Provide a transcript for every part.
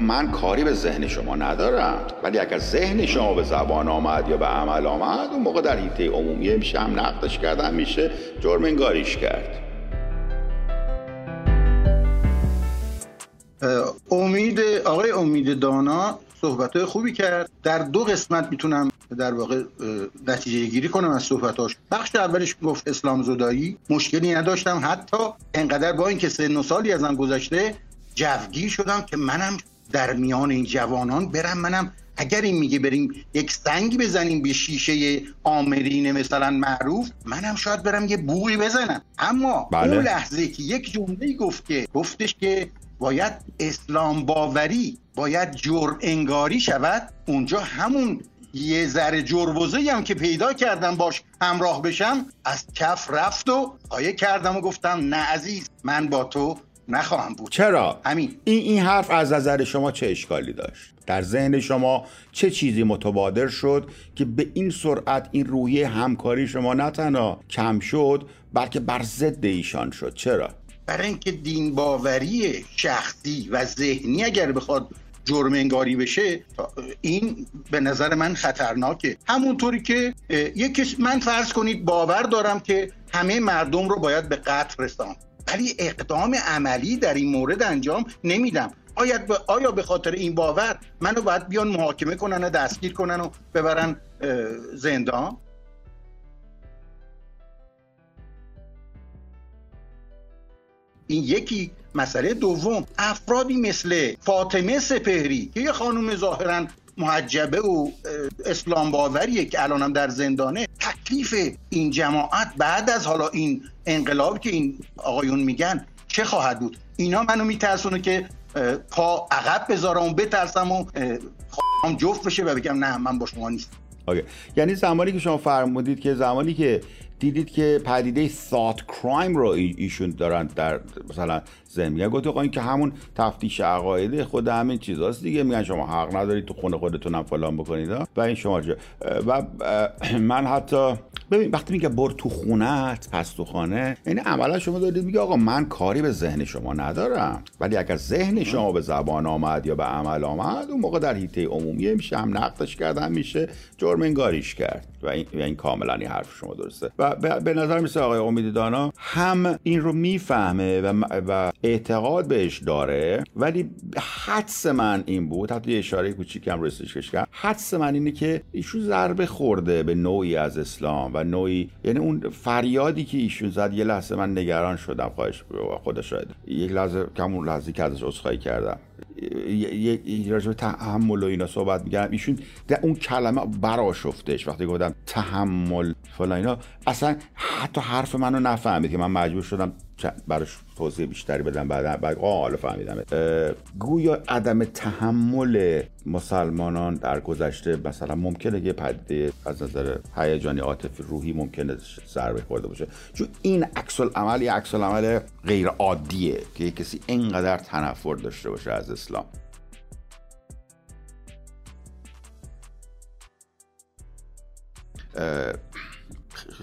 من کاری به ذهن شما ندارم. ولی اگر ذهن شما به زبان آمد یا به عمل آمد اون موقع در حیطه عمومی میشه هم نقدش کردن میشه جرم انگاریش کرد. امید آقای امید دانا صحبت خوبی کرد. در دو قسمت می‌تونم در واقع نتیجه گیری کنم از صحبتاش بخش اولش گفت اسلام زدایی. مشکلی نداشتم. حتی انقدر با اینکه سن و سالی ازم گذشته جوگیر شدم که منم در میان این جوانان برم منم اگر این میگه بریم یک سنگ بزنیم به شیشه آمرین مثلا معروف منم شاید برم یه بوی بزنم اما بله. اون لحظه که یک جمله گفت که گفتش که باید اسلام باوری باید جرم انگاری شود اونجا همون یه ذره جربوزه هم که پیدا کردم باش همراه بشم از کف رفت و آیه کردم و گفتم نه عزیز من با تو نخواهم بود چرا؟ همین این, این حرف از نظر شما چه اشکالی داشت؟ در ذهن شما چه چیزی متبادر شد که به این سرعت این روحیه همکاری شما نه تنها کم شد بلکه بر ضد ایشان شد چرا؟ برای اینکه دین باوری شخصی و ذهنی اگر بخواد جرم انگاری بشه این به نظر من خطرناکه همونطوری که یکی من فرض کنید باور دارم که همه مردم رو باید به قتل رساند ولی اقدام عملی در این مورد انجام نمیدم. آیا آیا به خاطر این باور منو باید بیان محاکمه کنن و دستگیر کنن و ببرن زندان؟ این یکی مسئله دوم. افرادی مثل فاطمه سپهری که یه خانم ظاهرا محجبه و اسلام باوریه که الانم در زندانه. تکلیف این جماعت بعد از حالا این انقلاب که این آقایون میگن چه خواهد بود؟ اینا منو میترسونه که پا عقب بذارم و بترسم و خواهم جفت بشه و بگم نه من با شما نیستم. یعنی زمانی که شما فرمودید که زمانی که دیدید که پدیده سات کرایم رو ایشون دارن در مثلا ذهن میگن گفت این که همون تفتیش عقاید خود همین چیزاست دیگه میگن شما حق ندارید تو خونه خودتون هم فلان بکنید و این شما جا. و من حتی ببین وقتی میگه بر تو خونت پس تو خانه یعنی عملا شما دارید میگه آقا من کاری به ذهن شما ندارم. ولی اگر ذهن شما به زبان آمد یا به عمل آمد اون موقع در حیطه عمومی میشه هم نقدش کردن میشه جرم انگاریش کرد. و این, و این کاملا این حرف شما درسته. و به نظر میسه آقای امید دانا هم این رو می‌فهمه و, و اعتقاد بهش داره ولی حدس من این بود حتی یه اشاره کوچیکم رسیدش کرد حدس من اینه که ایشون ضربه خورده به نوعی از اسلام. و نوعی یعنی اون فریادی که ایشون زد یه لحظه من نگران شدم خواهش خودش شاید یک لحظه کمون لحظه که ازش عذرخواهی کردم. یه راجع تحمل و اینا صحبت میگم ایشون در اون کلمه براشفتش وقتی گفتم تحمل فلان اینا اصلا حتی حرف منو نفهمید که من مجبور شدم براش توضیح بیشتری بدم بعد بعد حالا فهمیدم گویا عدم تحمل مسلمانان در گذشته مثلا ممکنه یه پدیده از نظر هیجانی عاطفی روحی ممکنه ضربه خورده باشه. چون این عکس العمل یه عکس العمل غیر عادیه که کسی اینقدر تنفر داشته باشه از اسلام.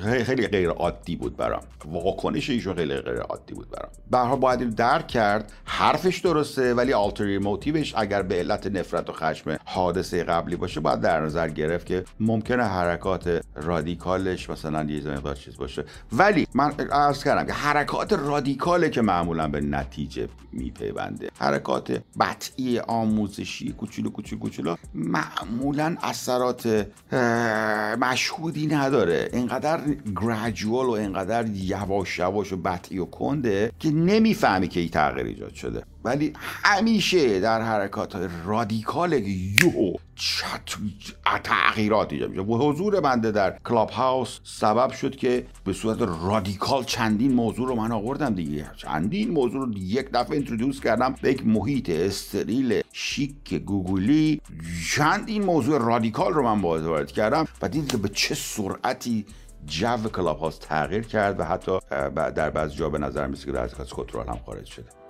خیلی غیر عادی بود برام. واکنش ایشون خیلی غیر عادی بود برام. به باید درک کرد حرفش درسته ولی آلتری موتیوش اگر به علت نفرت و خشم حادثه قبلی باشه باید در نظر گرفت که ممکنه حرکات رادیکالش مثلا یه مقدار چیز باشه. ولی من عرض کردم که حرکات رادیکاله که معمولا به نتیجه میپیونده. حرکات بطعی آموزشی کوچولو کوچولو کوچولو معمولا اثرات مشهودی نداره. اینقدر گراجوال و اینقدر یواش یواش و بطعی و کنده که نمی‌فهمی که این تغییر ایجاد شده. ولی همیشه در حرکات رادیکال یو چت تغییرات ایجاد میشه. و حضور بنده در کلاب هاوس سبب شد که به صورت رادیکال چندین موضوع رو من آوردم دیگه. چندین موضوع رو یک دفعه introduce کردم به یک محیط استریل شیک گوگولی چندین موضوع رادیکال رو من وارد کردم و دیدید که به چه سرعتی جو کلاب هاوس تغییر کرد و حتی در بعض جا به نظر میرسه که از کنترل هم خارج شده.